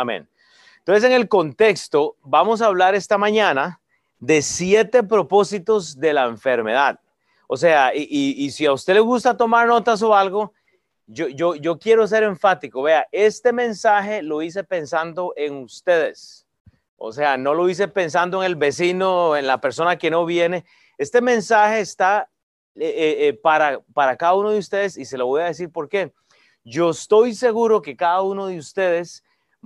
Amén. Entonces, en el contexto, vamos a hablar esta mañana de siete propósitos de la enfermedad. O sea, y, si a usted le gusta tomar notas o algo, yo, yo, yo quiero ser enfático. Vea, este mensaje lo hice pensando en ustedes. O sea, no lo hice pensando en el vecino, en la persona que no viene. Este mensaje está eh, eh, eh, para, para cada uno de ustedes y se lo voy a decir por qué. Yo estoy seguro que cada uno de ustedes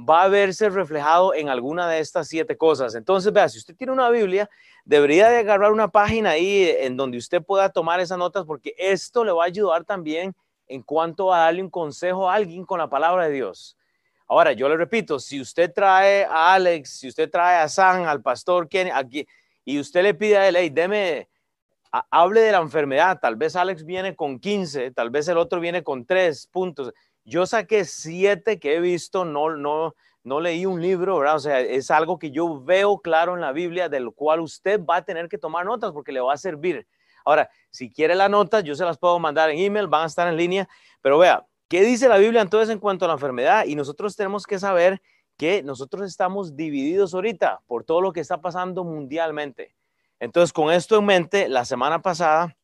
va a verse reflejado en alguna de estas siete cosas. Entonces, vea, si usted tiene una Biblia, debería de agarrar una página ahí en donde usted pueda tomar esas notas porque esto le va a ayudar también en cuanto a darle un consejo a alguien con la palabra de Dios. Ahora, yo le repito, si usted trae a Alex, si usted trae a San, al pastor Kenny, aquí, y usted le pide a él, hey, deme, hable de la enfermedad, tal vez Alex viene con 15, tal vez el otro viene con 3 puntos. Yo saqué 7 que he visto, no, no, no leí un libro, ¿verdad? O sea, es algo que yo veo claro en la Biblia, del cual usted va a tener que tomar notas porque le va a servir. Ahora, si quiere la nota, yo se las puedo mandar en email, van a estar en línea, pero vea, ¿qué dice la Biblia entonces en cuanto a la enfermedad? Y nosotros tenemos que saber que nosotros estamos divididos ahorita por todo lo que está pasando mundialmente. Entonces, con esto en mente, la semana pasada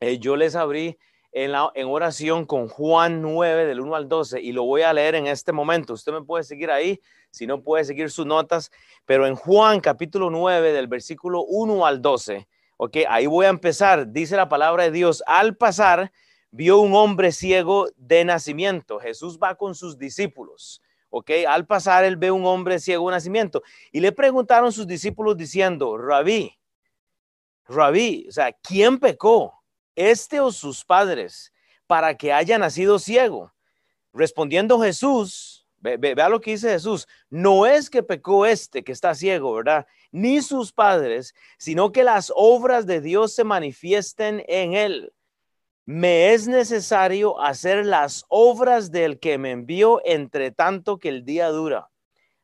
eh, yo les abrí en, oración con Juan 9 del 1 al 12 y lo voy a leer en este momento. Usted me puede seguir ahí, si no puede seguir sus notas, pero en Juan capítulo 9 del versículo 1 al 12, ok, ahí voy a empezar. Dice la palabra de Dios, al pasar, vio un hombre ciego de nacimiento. Jesús va con sus discípulos. ¿ok? Al pasar, él ve un hombre ciego de nacimiento. Y le preguntaron sus discípulos diciendo, Rabí, Rabí, o sea, ¿quién pecó? ¿Este o sus padres para que haya nacido ciego? Respondiendo Jesús, vea lo que dice Jesús, no es que pecó este que está ciego, ¿verdad? Ni sus padres, sino que las obras de Dios se manifiesten en él. Me es necesario hacer las obras del que me envió entre tanto que el día dura.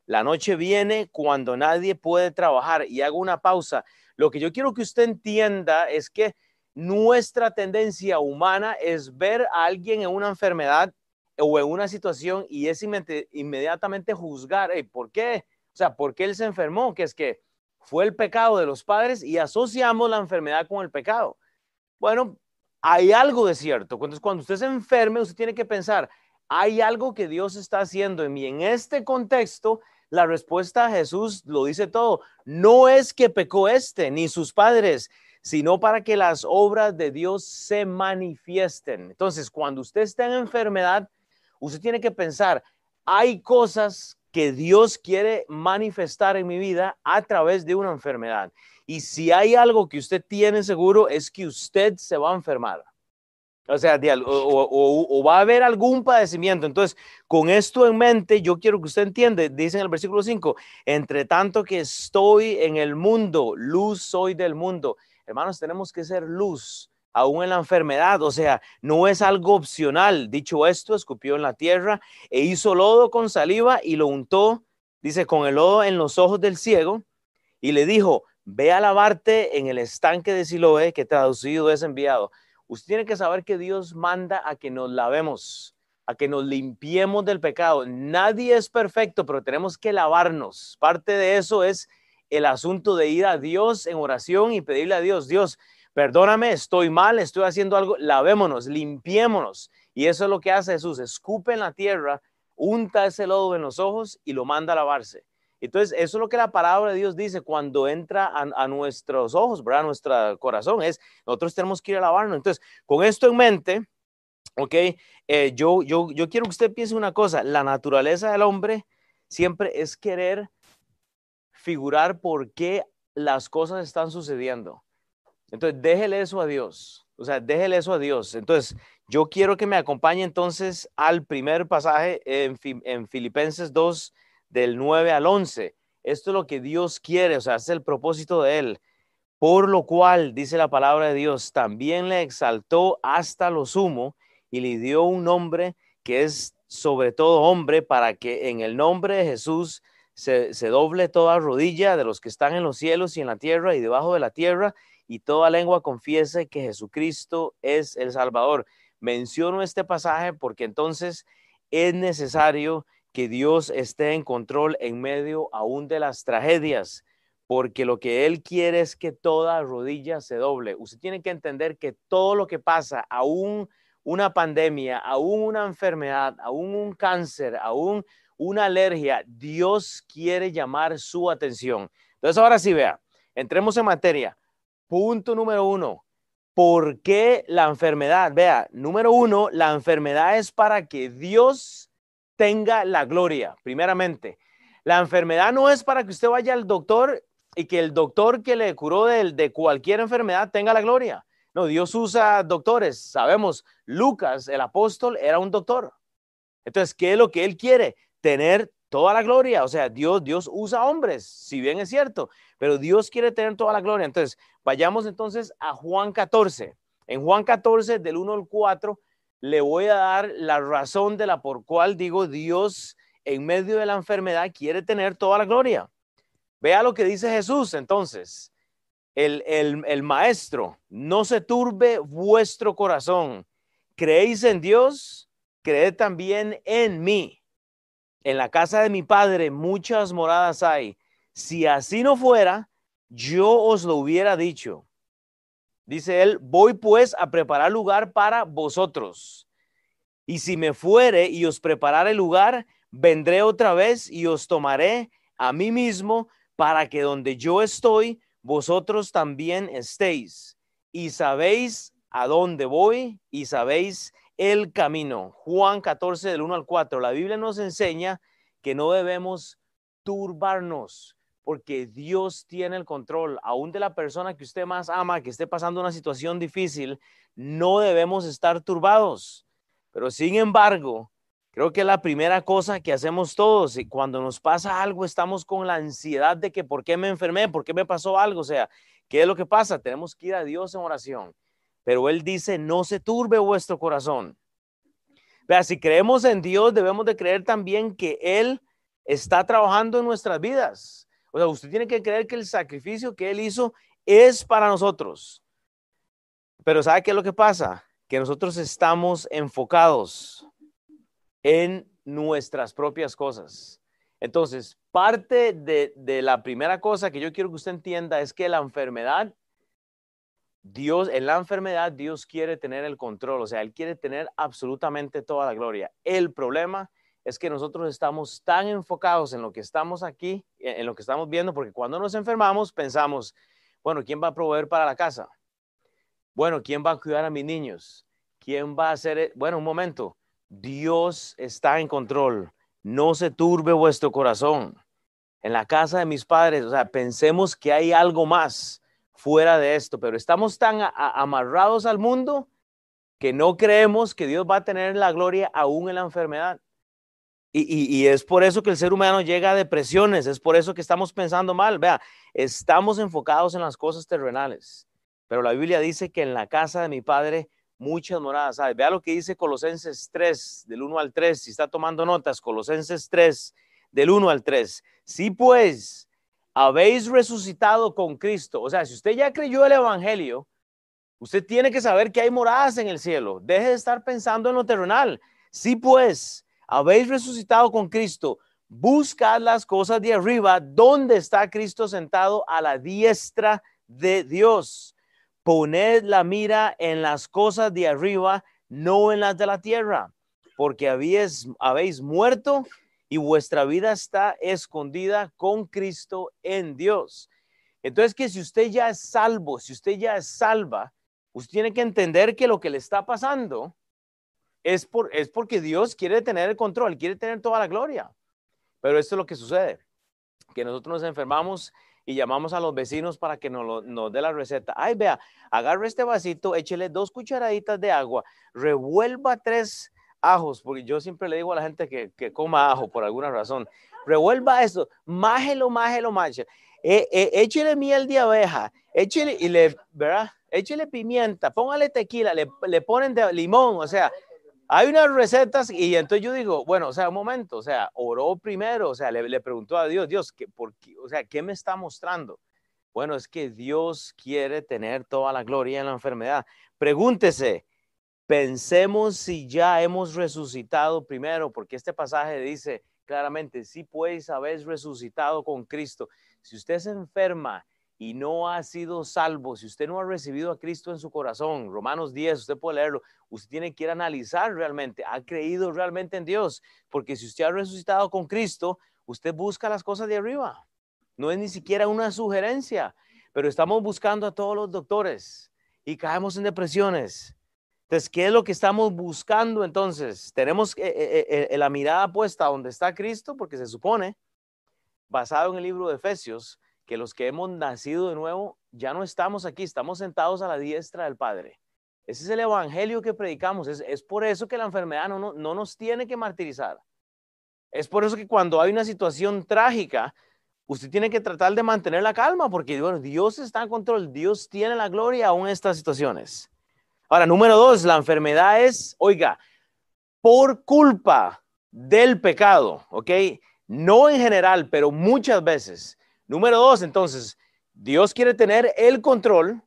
La noche viene cuando nadie puede trabajar y hago una pausa lo que yo quiero que usted entienda es que nuestra tendencia humana es ver a alguien en una enfermedad o en una situación y es inmediatamente juzgar, ¿por qué? O sea, ¿por qué él se enfermó? Que es que fue el pecado de los padres y asociamos la enfermedad con el pecado. Bueno, hay algo de cierto. Entonces, cuando usted se enferme, usted tiene que pensar, hay algo que Dios está haciendo en mí. En este contexto, la respuesta a Jesús lo dice todo. No es que pecó este ni sus padres, sino para que las obras de Dios se manifiesten. Entonces, cuando usted está en enfermedad, usted tiene que pensar, hay cosas que Dios quiere manifestar en mi vida a través de una enfermedad. Y si hay algo que usted tiene seguro es que usted se va a enfermar. O sea, o, va a haber algún padecimiento. Entonces, con esto en mente, yo quiero que usted entienda, dice en el versículo 5, entre tanto que estoy en el mundo, luz soy del mundo. Hermanos, tenemos que ser luz, aún en la enfermedad. O sea, no es algo opcional. Dicho esto, escupió en la tierra e hizo lodo con saliva y lo untó, dice, con el lodo en los ojos del ciego y le dijo, ve a lavarte en el estanque de Siloé, que traducido es enviado. Usted tiene que saber que Dios manda a que nos lavemos, a que nos limpiemos del pecado. Nadie es perfecto, pero tenemos que lavarnos. Parte de eso es el asunto de ir a Dios en oración y pedirle a Dios, Dios, perdóname, estoy mal, estoy haciendo algo, lavémonos, limpiémonos. Y eso es lo que hace Jesús, escupe en la tierra, unta ese lodo en los ojos y lo manda a lavarse. Entonces, eso es lo que la palabra de Dios dice cuando entra a, nuestros ojos, ¿verdad? A nuestro corazón, es nosotros tenemos que ir a lavarnos. Entonces, con esto en mente, ok, eh, yo, yo, yo quiero que usted piense una cosa, la naturaleza del hombre siempre es querer figurar por qué las cosas están sucediendo. Entonces, déjele eso a Dios. O sea, déjele eso a Dios. Entonces, yo quiero que me acompañe entonces al primer pasaje en, en Filipenses 2, del 9 al 11. Esto es lo que Dios quiere, o sea, es el propósito de Él. Por lo cual, dice la palabra de Dios, también le exaltó hasta lo sumo y le dio un nombre que es sobre todo hombre, para que en el nombre de Jesús se, doble toda rodilla de los que están en los cielos y en la tierra y debajo de la tierra, y toda lengua confiese que Jesucristo es el Salvador. Menciono este pasaje porque entonces es necesario que Dios esté en control en medio aún de las tragedias, porque lo que Él quiere es que toda rodilla se doble. Usted tiene que entender que todo lo que pasa, aún una pandemia, aún una enfermedad, aún un cáncer, aún una alergia, Dios quiere llamar su atención. Entonces, ahora sí, vea, entremos en materia. Punto número uno. ¿Por qué la enfermedad? Vea, número uno, la enfermedad es para que Dios tenga la gloria, primeramente. La enfermedad no es para que usted vaya al doctor y que el doctor que le curó de, de cualquier enfermedad tenga la gloria. No, Dios usa doctores. Sabemos, Lucas, el apóstol, era un doctor. Entonces, ¿qué es lo que él quiere? Tener toda la gloria. O sea, Dios, Dios usa hombres, si bien es cierto, pero Dios quiere tener toda la gloria. Entonces, vayamos entonces a Juan 14. En Juan 14, del 1 al 4, le voy a dar la razón de la por cual digo Dios en medio de la enfermedad quiere tener toda la gloria. Vea lo que dice Jesús entonces. El, el, el maestro, no se turbe vuestro corazón. ¿Creéis en Dios? Creed también en mí. En la casa de mi padre muchas moradas hay. Si así no fuera, yo os lo hubiera dicho. Dice él, voy pues a preparar lugar para vosotros. Y si me fuere y os preparare lugar, vendré otra vez y os tomaré a mí mismo para que donde yo estoy, vosotros también estéis. Y sabéis a dónde voy y sabéis el camino. Juan 14 del 1 al 4. La Biblia nos enseña que no debemos turbarnos porque Dios tiene el control, aún de la persona que usted más ama, que esté pasando una situación difícil, no debemos estar turbados. Pero sin embargo, creo que la primera cosa que hacemos todos, y cuando nos pasa algo, estamos con la ansiedad de que por qué me enfermé, por qué me pasó algo, o sea, ¿qué es lo que pasa? Tenemos que ir a Dios en oración. Pero Él dice, no se turbe vuestro corazón. Vea, si creemos en Dios, debemos de creer también que Él está trabajando en nuestras vidas. O sea, usted tiene que creer que el sacrificio que Él hizo es para nosotros. Pero ¿sabe qué es lo que pasa? Que nosotros estamos enfocados en nuestras propias cosas. Entonces, parte de, de la primera cosa que yo quiero que usted entienda es que la enfermedad Dios, en la enfermedad, Dios quiere tener el control, o sea, Él quiere tener absolutamente toda la gloria. El problema es que nosotros estamos tan enfocados en lo que estamos aquí, en lo que estamos viendo, porque cuando nos enfermamos pensamos, bueno, ¿quién va a proveer para la casa? Bueno, ¿quién va a cuidar a mis niños? ¿Quién va a hacer? E-? Bueno, un momento, Dios está en control, no se turbe vuestro corazón. En la casa de mis padres, o sea, pensemos que hay algo más fuera de esto, pero estamos tan amarrados al mundo que no creemos que Dios va a tener la gloria aún en la enfermedad. Y, es por eso que el ser humano llega a depresiones, es por eso que estamos pensando mal. Vea, estamos enfocados en las cosas terrenales, pero la Biblia dice que en la casa de mi Padre muchas moradas hay. Vea lo que dice Colosenses 3, del 1 al 3, si está tomando notas, Colosenses 3, del 1 al 3. Sí, pues, habéis resucitado con Cristo. O sea, si usted ya creyó el Evangelio, usted tiene que saber que hay moradas en el cielo. Deje de estar pensando en lo terrenal. Sí, pues, habéis resucitado con Cristo. Buscad las cosas de arriba, donde está Cristo sentado a la diestra de Dios. Poned la mira en las cosas de arriba, no en las de la tierra, porque habéis, habéis muerto y vuestra vida está escondida con Cristo en Dios. Entonces, que si usted ya es salvo, si usted ya es salva, usted tiene que entender que lo que le está pasando es, por, es porque Dios quiere tener el control, quiere tener toda la gloria. Pero esto es lo que sucede, que nosotros nos enfermamos y llamamos a los vecinos para que nos, nos dé la receta. Ay, vea, agarre este vasito, échele dos cucharaditas de agua, revuelva tres ajos, porque yo siempre le digo a la gente que, que coma ajo por alguna razón. Revuelva eso, májelo, májelo, májelo. Eh, eh, échele miel de abeja, échele, y le, ¿verdad? Échele pimienta, póngale tequila, le, le ponen de limón, o sea, hay unas recetas y entonces yo digo, bueno, o sea, un momento, o sea, oró primero, o sea, le, le preguntó a Dios, Dios, ¿qué, por qué, o sea, ¿qué me está mostrando? Bueno, es que Dios quiere tener toda la gloria en la enfermedad. Pregúntese, Pensemos si ya hemos resucitado primero, porque este pasaje dice, claramente, sí pues habéis resucitado con Cristo. Si usted se enferma y no ha sido salvo, si usted no ha recibido a Cristo en su corazón, Romanos 10, usted puede leerlo, usted tiene que ir a analizar realmente, ha creído realmente en Dios, porque si usted ha resucitado con Cristo, usted busca las cosas de arriba. No es ni siquiera una sugerencia, pero estamos buscando a todos los doctores y caemos en depresiones. Entonces, ¿qué es lo que estamos buscando entonces? Tenemos eh, eh, eh, la mirada puesta donde está Cristo, porque se supone, basado en el libro de Efesios, que los que hemos nacido de nuevo ya no estamos aquí, estamos sentados a la diestra del Padre. Ese es el evangelio que predicamos. Es, por eso que la enfermedad no, no nos tiene que martirizar. Es por eso que cuando hay una situación trágica, usted tiene que tratar de mantener la calma, porque bueno, Dios está en control, Dios tiene la gloria aún en estas situaciones. Ahora, número dos, la enfermedad es, oiga, por culpa del pecado, ¿ok? No en general, pero muchas veces. Número dos, entonces, Dios quiere tener el control.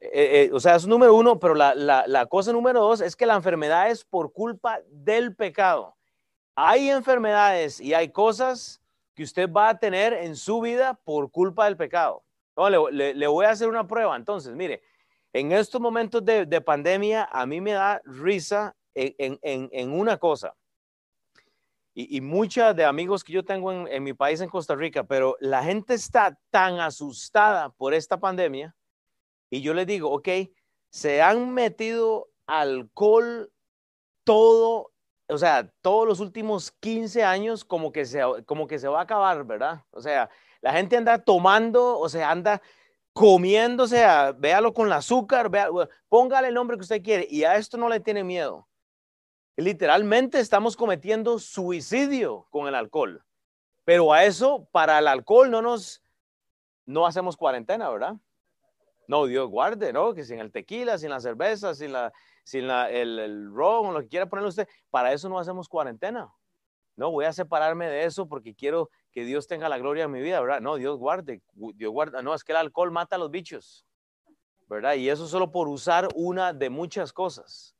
Eh, eh, o sea, es número uno, pero la, la cosa número dos es que la enfermedad es por culpa del pecado. Hay enfermedades y hay cosas que usted va a tener en su vida por culpa del pecado. le, le, voy a hacer una prueba. Entonces, mire, en estos momentos de, de pandemia, a mí me da risa en, una cosa y, muchas de amigos que yo tengo en, mi país, en Costa Rica, pero la gente está tan asustada por esta pandemia y yo les digo, ok, se han metido alcohol todo, o sea, todos los últimos 15 años como que se, como que se va a acabar, ¿verdad? O sea, la gente anda tomando, o sea, anda comiendo, o sea, véalo con el azúcar, vea, póngale el nombre que usted quiere y a esto no le tiene miedo. Literalmente estamos cometiendo suicidio con el alcohol. Pero a eso, para el alcohol no nos, no hacemos cuarentena, ¿verdad? No, Dios guarde, ¿no? Que sin el tequila, sin la cerveza, sin, la, sin la, el, el ron, lo que quiera ponerle usted, para eso no hacemos cuarentena. No, voy a separarme de eso porque quiero que Dios tenga la gloria en mi vida, ¿verdad? No, Dios guarde, Dios guarda. No, es que el alcohol mata a los bichos, ¿verdad? Y eso solo por usar una de muchas cosas.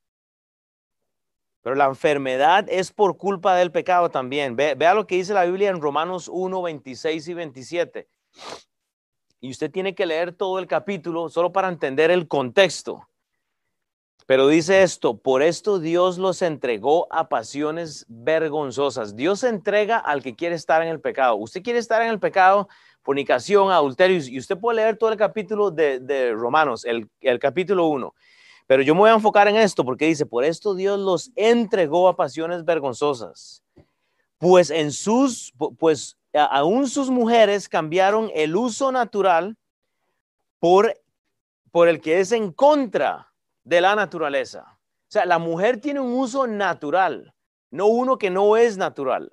Pero la enfermedad es por culpa del pecado también. vea lo que dice la Biblia en Romanos 1, 26 y 27. Y usted tiene que leer todo el capítulo solo para entender el contexto. Pero dice esto, por esto Dios los entregó a pasiones vergonzosas. Dios entrega al que quiere estar en el pecado. Usted quiere estar en el pecado, fornicación, adulterio, y usted puede leer todo el capítulo de, Romanos, el, el capítulo 1. Pero yo me voy a enfocar en esto porque dice, por esto Dios los entregó a pasiones vergonzosas. Pues en sus, pues aún sus mujeres cambiaron el uso natural por, por el que es en contra de la naturaleza. O sea, la mujer tiene un uso natural, no uno que no es natural.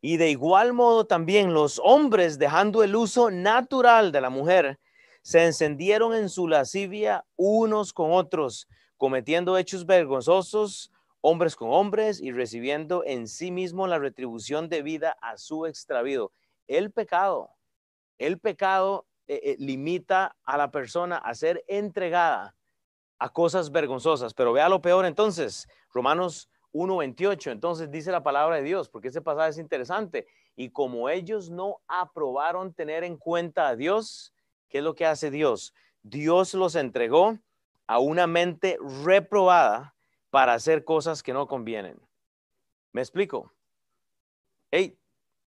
Y de igual modo también los hombres, dejando el uso natural de la mujer, se encendieron en su lascivia unos con otros, cometiendo hechos vergonzosos, hombres con hombres, y recibiendo en sí mismo la retribución debida a su extravío. El pecado, el pecado eh, eh, limita a la persona a ser entregada a cosas vergonzosas. Pero vea lo peor entonces, Romanos 1.28, entonces dice la palabra de Dios, porque ese pasaje es interesante. Y como ellos no aprobaron tener en cuenta a Dios, ¿Qué es lo que hace Dios? Dios los entregó a una mente reprobada para hacer cosas que no convienen. ¿Me explico? Hey,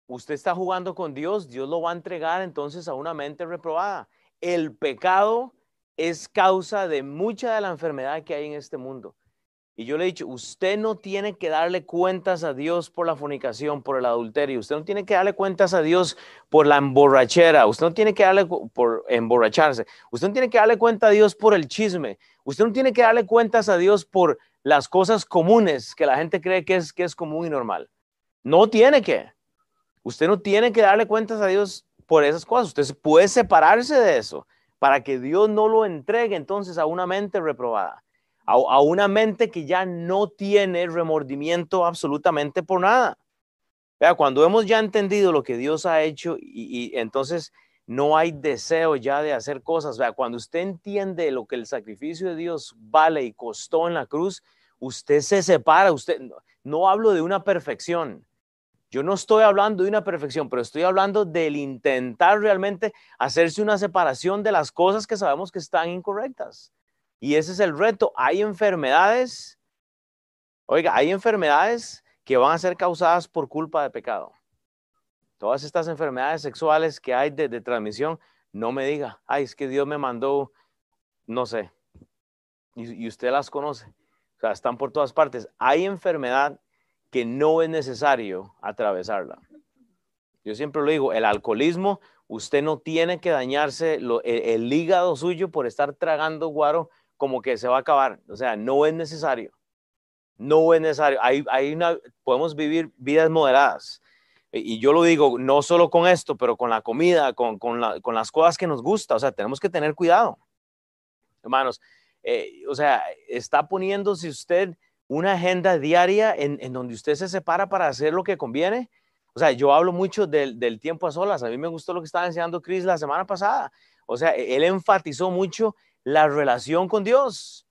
usted está jugando con Dios, Dios lo va a entregar entonces a una mente reprobada. El pecado es causa de mucha de la enfermedad que hay en este mundo. Y yo le he dicho, usted no tiene que darle cuentas a Dios por la fornicación, por el adulterio. Usted no tiene que darle cuentas a Dios por la emborrachera. Usted no tiene que darle por emborracharse. Usted no tiene que darle cuenta a Dios por el chisme. Usted no tiene que darle cuentas a Dios por las cosas comunes que la gente cree que es, que es común y normal. No tiene que. Usted no tiene que darle cuentas a Dios por esas cosas. Usted puede separarse de eso para que Dios no lo entregue entonces a una mente reprobada a, una mente que ya no tiene remordimiento absolutamente por nada. Vea, cuando hemos ya entendido lo que Dios ha hecho y, entonces no hay deseo ya de hacer cosas. Vea, cuando usted entiende lo que el sacrificio de Dios vale y costó en la cruz, usted se separa, usted, no hablo de una perfección, yo no estoy hablando de una perfección, pero estoy hablando del intentar realmente hacerse una separación de las cosas que sabemos que están incorrectas. Y ese es el reto. Hay enfermedades, oiga, hay enfermedades que van a ser causadas por culpa de pecado. Todas estas enfermedades sexuales que hay de, transmisión, no me diga, ay, es que Dios me mandó, no sé, y, y usted las conoce. O sea, están por todas partes. Hay enfermedad que no es necesario atravesarla. Yo siempre lo digo, el alcoholismo, usted no tiene que dañarse el, hígado suyo por estar tragando guaro como que se va a acabar. O sea, no es necesario. No es necesario. Hay, hay una, podemos vivir vidas moderadas. Y yo lo digo, no solo con esto, pero con la comida, con, con, con las cosas que nos gusta. O sea, tenemos que tener cuidado. Hermanos, eh, o sea, está poniéndose usted una agenda diaria en, donde usted se separa para hacer lo que conviene. O sea, yo hablo mucho del, tiempo a solas. A mí me gustó lo que estaba enseñando Chris la semana pasada. O sea, él enfatizó mucho la relación con Dios.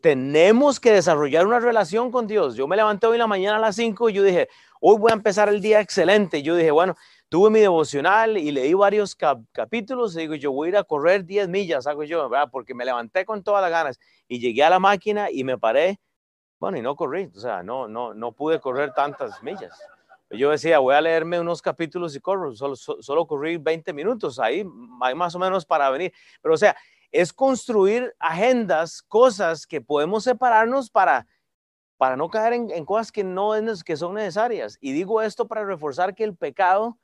Tenemos que desarrollar una relación con Dios. Yo me levanté hoy en la mañana a las 5 y yo dije, hoy voy a empezar el día excelente. Yo dije, bueno, tuve mi devocional y leí varios capítulos y digo, yo voy a ir a correr 10 millas, hago yo. Porque me levanté con todas las ganas y llegué a la máquina y me paré bueno, y no corrí, o sea, no, no, no pude correr tantas millas. Yo decía, voy a leerme unos capítulos y corro, solo, solo corrí 20 minutos, ahí hay más o menos para venir. Pero o sea, es construir agendas, cosas que podemos separarnos para, para no caer en, cosas que, no es, que son necesarias. Y digo esto para reforzar que el pecado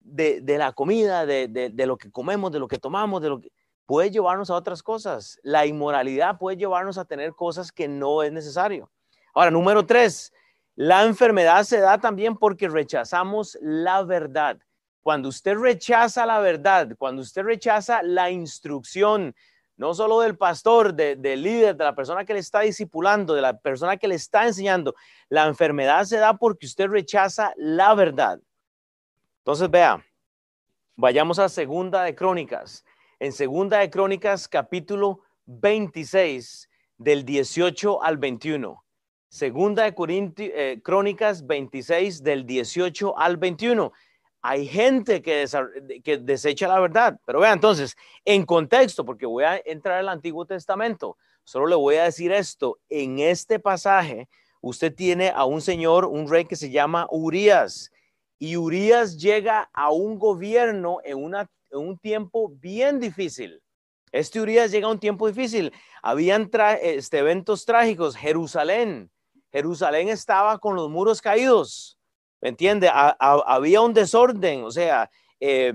de, de la comida, de, de, de, lo que comemos, de lo que tomamos, de lo que puede llevarnos a otras cosas. La inmoralidad puede llevarnos a tener cosas que no es necesario. Ahora, número tres, la enfermedad se da también porque rechazamos la verdad. Cuando usted rechaza la verdad, cuando usted rechaza la instrucción, no solo del pastor, del líder, de la persona que le está discipulando, de la persona que le está enseñando, la enfermedad se da porque usted rechaza la verdad. Entonces, vea, vayamos a Segunda de Crónicas. En Segunda de Crónicas, capítulo 26, del 18 al 21. Segunda de eh, Crónicas 26 del 18 al 21. Hay gente que, que desecha la verdad, pero vea entonces, en contexto, porque voy a entrar al Antiguo Testamento, solo le voy a decir esto, en este pasaje usted tiene a un señor, un rey que se llama Urias, y Urias llega a un gobierno en, una, en un tiempo bien difícil. Este Urias llega a un tiempo difícil. Habían este, eventos trágicos. Jerusalén Jerusalén estaba con los muros caídos, ¿me entiende? había un desorden, o sea, eh,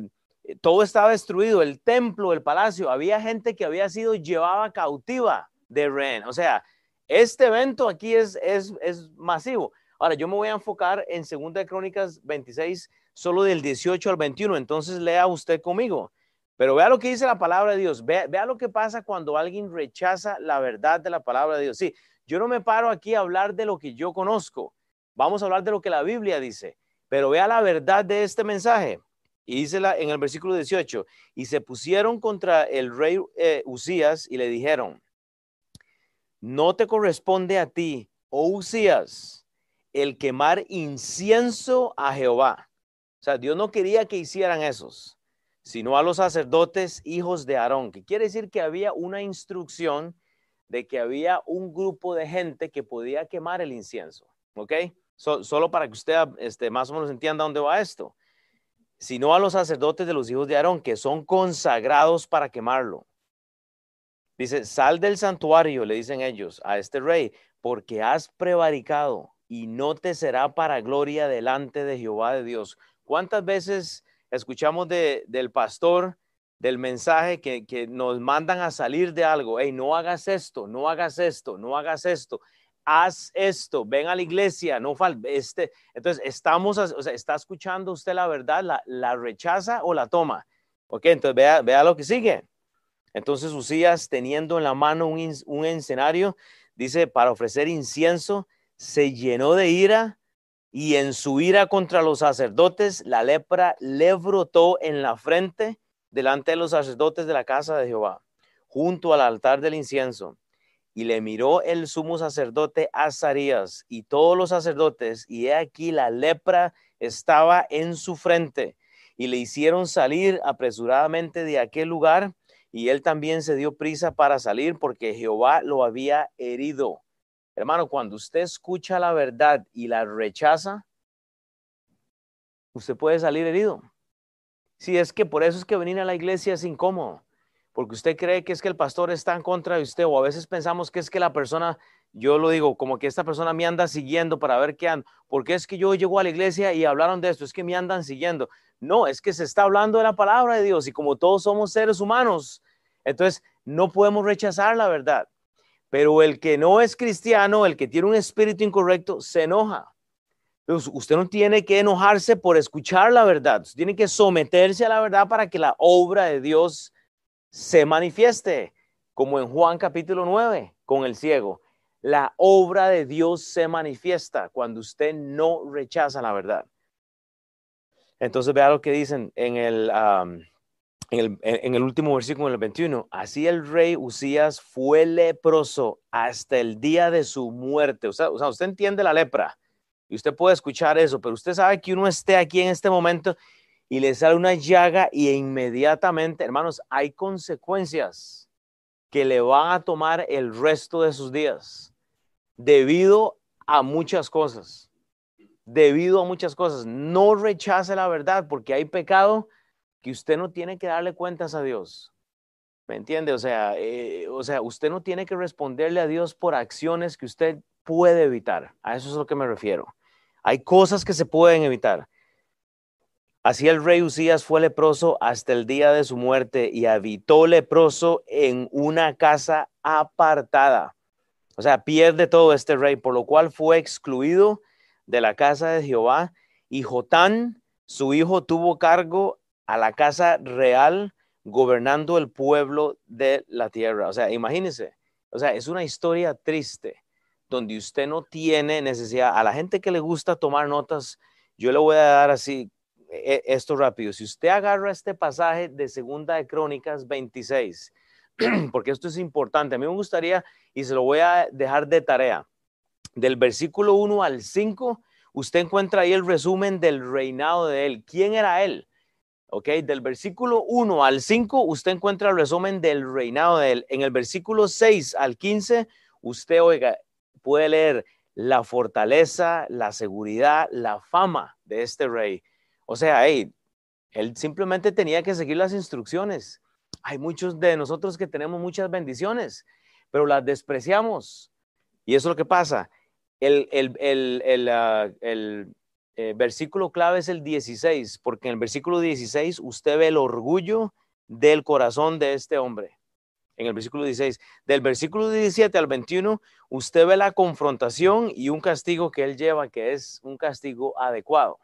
todo estaba destruido, el templo, el palacio, había gente que había sido llevada cautiva de Ren, o sea, este evento aquí es, es, es masivo. Ahora, yo me voy a enfocar en Segunda de Crónicas 26, solo del 18 al 21, entonces lea usted conmigo. Pero vea lo que dice la palabra de Dios, vea, vea lo que pasa cuando alguien rechaza la verdad de la palabra de Dios. Sí, yo no me paro aquí a hablar de lo que yo conozco. Vamos a hablar de lo que la Biblia dice. Pero vea la verdad de este mensaje. Y dice en el versículo 18, y se pusieron contra el rey eh, Usías y le dijeron, no te corresponde a ti, oh Usías, el quemar incienso a Jehová. O sea, Dios no quería que hicieran esos, sino a los sacerdotes hijos de Aarón, que quiere decir que había una instrucción de que había un grupo de gente que podía quemar el incienso, ¿ok? solo para que usted este, más o menos entienda dónde va esto. Sino a los sacerdotes de los hijos de Aarón, que son consagrados para quemarlo. Dice, sal del santuario, le dicen ellos a este rey, porque has prevaricado y no te será para gloria delante de Jehová de Dios. ¿Cuántas veces escuchamos de, del pastor del mensaje que, nos mandan a salir de algo. Hey, no hagas esto, no hagas esto, no hagas esto. Haz esto, ven a la iglesia, no falte. Este, entonces, estamos, o sea, ¿está escuchando usted la verdad? ¿La, rechaza o la toma? Ok, entonces vea, vea lo que sigue. Entonces, Usías, teniendo en la mano un, un escenario, dice, para ofrecer incienso, se llenó de ira y en su ira contra los sacerdotes, la lepra le brotó en la frente delante de los sacerdotes de la casa de Jehová, junto al altar del incienso. y le miró el sumo sacerdote Azarías y todos los sacerdotes, y he aquí la lepra estaba en su frente, y le hicieron salir apresuradamente de aquel lugar, y él también se dio prisa para salir porque Jehová lo había herido. Hermano, cuando usted escucha la verdad y la rechaza, usted puede salir herido. Si es que por eso es que venir a la iglesia es incómodo porque usted cree que es que el pastor está en contra de usted o a veces pensamos que es que la persona, yo lo digo, como que esta persona me anda siguiendo para ver qué anda, porque es que yo llego a la iglesia y hablaron de esto, es que me andan siguiendo. No, es que se está hablando de la palabra de Dios y como todos somos seres humanos, entonces no podemos rechazar la verdad. Pero el que no es cristiano, el que tiene un espíritu incorrecto, se enoja. Entonces, usted no tiene que enojarse por escuchar la verdad, tiene que someterse a la verdad para que la obra de Dios se manifieste, como en Juan capítulo 9 con el ciego. La obra de Dios se manifiesta cuando usted no rechaza la verdad. Entonces vea lo que dicen en el, en el, último versículo, en el 21. Así el rey Usías fue leproso hasta el día de su muerte. O o sea, usted entiende la lepra y usted puede escuchar eso, pero usted sabe que uno esté aquí en este momento y le sale una llaga y inmediatamente, hermanos, hay consecuencias que le van a tomar el resto de sus días debido a muchas cosas. Debido a muchas cosas. No rechace la verdad porque hay pecado que usted no tiene que darle cuentas a Dios. ¿Me entiende? O sea, eh, o sea, usted no tiene que responderle a Dios por acciones que usted puede evitar. A eso es a lo que me refiero. Hay cosas que se pueden evitar. Así el rey Usías fue leproso hasta el día de su muerte y habitó leproso en una casa apartada. O sea, pierde todo este rey, por lo cual fue excluido de la casa de Jehová. Y Jotán, su hijo, tuvo cargo a la casa real, gobernando el pueblo de la tierra. O sea, imagínense, o sea, es una historia triste, donde usted no tiene necesidad. A la gente que le gusta tomar notas, yo le voy a dar así e, esto rápido. Si usted agarra este pasaje de Segunda de Crónicas 26, porque esto es importante, a mí me gustaría, y se lo voy a dejar de tarea, del versículo 1 al 5, usted encuentra ahí el resumen del reinado de él. ¿Quién era él? Ok, del versículo 1 al 5, usted encuentra el resumen del reinado de él. En el versículo 6 al 15, usted, oiga, puede leer la fortaleza, la seguridad, la fama de este rey. O sea, él simplemente tenía que seguir las instrucciones. Hay muchos de nosotros que tenemos muchas bendiciones, pero las despreciamos. Y eso es lo que pasa. El, el, ah, eh, versículo clave es el 16, porque en el versículo 16 usted ve el orgullo del corazón de este hombre. En el versículo 16, del versículo 17 al 21, usted ve la confrontación y un castigo que él lleva, que es un castigo adecuado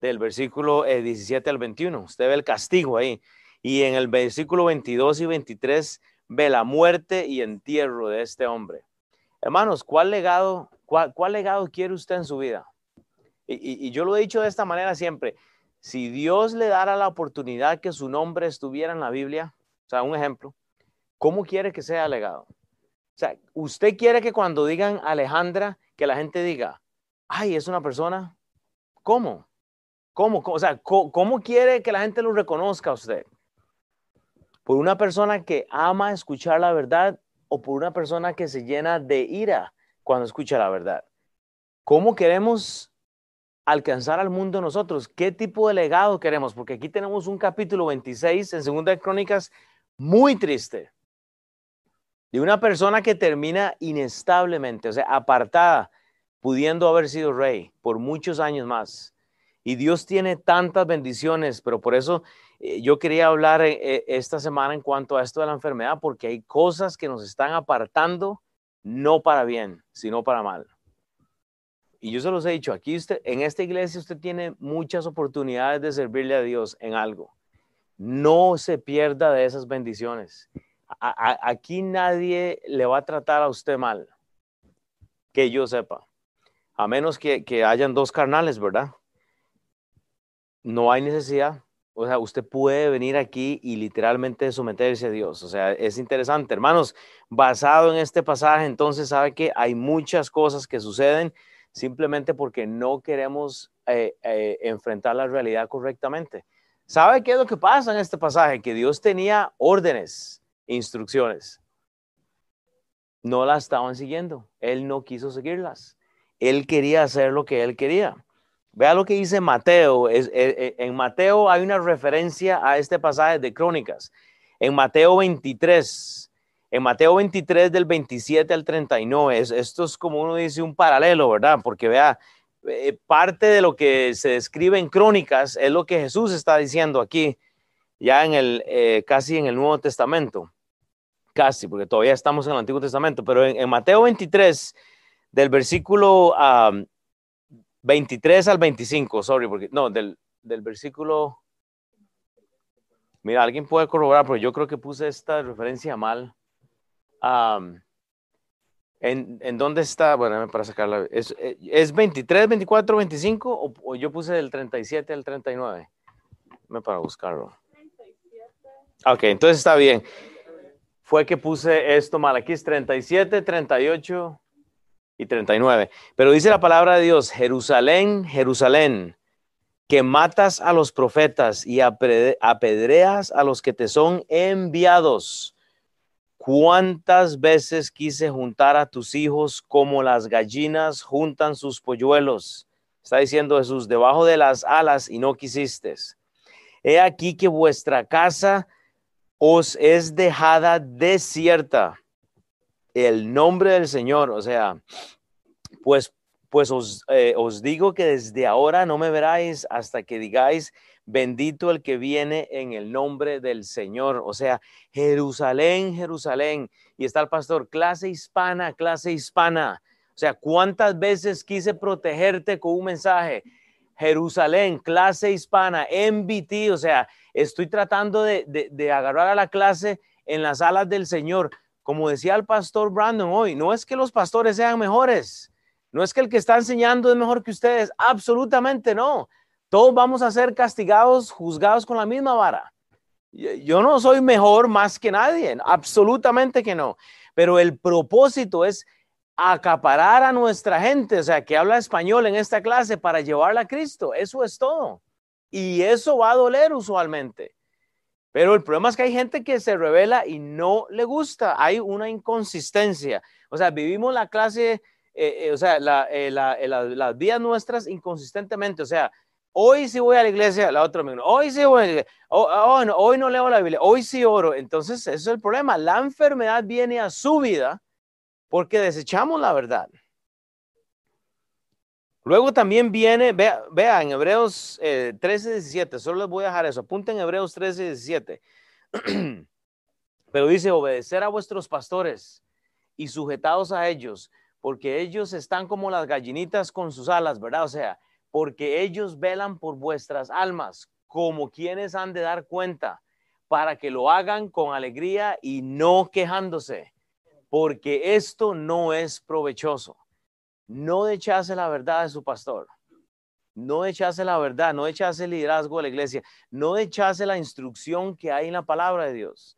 del versículo 17 eh, al 21. Usted ve el castigo ahí. Y en el versículo 22 y 23 ve la muerte y entierro de este hombre. Hermanos, ¿cuál legado, cuál, legado quiere usted en su vida? Y, y, yo lo he dicho de esta manera siempre. Si Dios le dara la oportunidad que su nombre estuviera en la Biblia, o sea, un ejemplo, ¿cómo quiere que sea legado? O sea, usted quiere que cuando digan Alejandra, que la gente diga, ay, es una persona, ¿cómo? ¿Cómo? O sea, ¿cómo, quiere que la gente lo reconozca a usted? ¿Por una persona que ama escuchar la verdad o por una persona que se llena de ira cuando escucha la verdad? ¿Cómo queremos alcanzar al mundo nosotros? ¿Qué tipo de legado queremos? Porque aquí tenemos un capítulo 26 en Segunda Crónicas muy triste de una persona que termina inestablemente, o sea, apartada, pudiendo haber sido rey por muchos años más y Dios tiene tantas bendiciones, pero por eso eh, yo quería hablar eh, eh, esta semana en cuanto a esto de la enfermedad, porque hay cosas que nos están apartando no para bien, sino para mal. Y yo se los he dicho, aquí en esta iglesia usted tiene muchas oportunidades de servirle a Dios en algo. No se pierda de esas bendiciones. Aquí nadie le va a tratar a usted mal, que yo sepa. A menos que, que hayan dos carnales, ¿verdad? no hay necesidad. O sea, usted puede venir aquí y literalmente someterse a Dios. O sea, es interesante. Hermanos, basado en este pasaje, entonces sabe que hay muchas cosas que suceden simplemente porque no queremos eh, eh, enfrentar la realidad correctamente. ¿Sabe qué es lo que pasa en este pasaje? Que Dios tenía órdenes, instrucciones. No las estaban siguiendo. Él no quiso seguirlas. Él quería hacer lo que él quería. Vea lo que dice Mateo. Eh, eh, en Mateo hay una referencia a este pasaje de Crónicas. En Mateo 23, en Mateo 23 del 27 al 39, esto es como uno dice un paralelo, ¿verdad? Porque vea, eh, parte de lo que se describe en Crónicas es lo que Jesús está diciendo aquí, ya en el, casi en el Nuevo Testamento. Casi, porque todavía estamos en el Antiguo Testamento, pero en, Mateo 23, del versículo 23 al 25, sorry, porque no, del, versículo. Mira, alguien puede corroborar, pero yo creo que puse esta referencia mal. ¿en, ¿En dónde está? Bueno, para sacarla. ¿Es, es 23, 24, 25 o, o, yo puse del 37 al 39? Me para buscarlo. 37. Ok, entonces está bien. Fue que puse esto mal. Aquí es 37, 38 y 39. Pero dice la palabra de Dios, Jerusalén, Jerusalén, que matas a los profetas y apedreas a los que te son enviados. ¿Cuántas veces quise juntar a tus hijos como las gallinas juntan sus polluelos? Está diciendo Jesús, debajo de las alas y no quisiste. He aquí que vuestra casa os es dejada desierta el nombre del Señor, o sea, pues, pues os, eh, os digo que desde ahora no me veráis hasta que digáis, bendito el que viene en el nombre del Señor. O sea, Jerusalén, Jerusalén. Y está el pastor, clase hispana, clase hispana. O sea, ¿cuántas veces quise protegerte con un mensaje? Jerusalén, clase hispana, MBT, o sea, estoy tratando de, de, de agarrar a la clase en las alas del Señor como decía el pastor Brandon hoy, no es que los pastores sean mejores, no es que el que está enseñando es mejor que ustedes, absolutamente no. Todos vamos a ser castigados, juzgados con la misma vara. Yo no soy mejor más que nadie, absolutamente que no. Pero el propósito es acaparar a nuestra gente, o sea, que habla español en esta clase para llevarla a Cristo. Eso es todo. Y eso va a doler usualmente. Pero el problema es que hay gente que se revela y no le gusta. Hay una inconsistencia. O sea, vivimos la clase, eh, eh, o sea, eh, las vidas nuestras inconsistentemente. O sea, hoy sí voy a la iglesia, la otra me hoy sí voy a la iglesia, oh, oh, no, hoy no leo la Biblia, hoy sí oro. Entonces, ese es el problema. La enfermedad viene a su vida porque desechamos la verdad. Luego también viene, vea, en Hebreos 13, 17, solo les voy a dejar eso, apunten Hebreos 13, 17. Pero dice, obedecer a vuestros pastores y sujetados a ellos, porque ellos están como las gallinitas con sus alas, ¿verdad? O sea, porque ellos velan por vuestras almas, como quienes han de dar cuenta, para que lo hagan con alegría y no quejándose, porque esto no es provechoso no echase la verdad de su pastor, no echase la verdad, no echase el liderazgo de la iglesia, no echase la instrucción que hay en la palabra de Dios.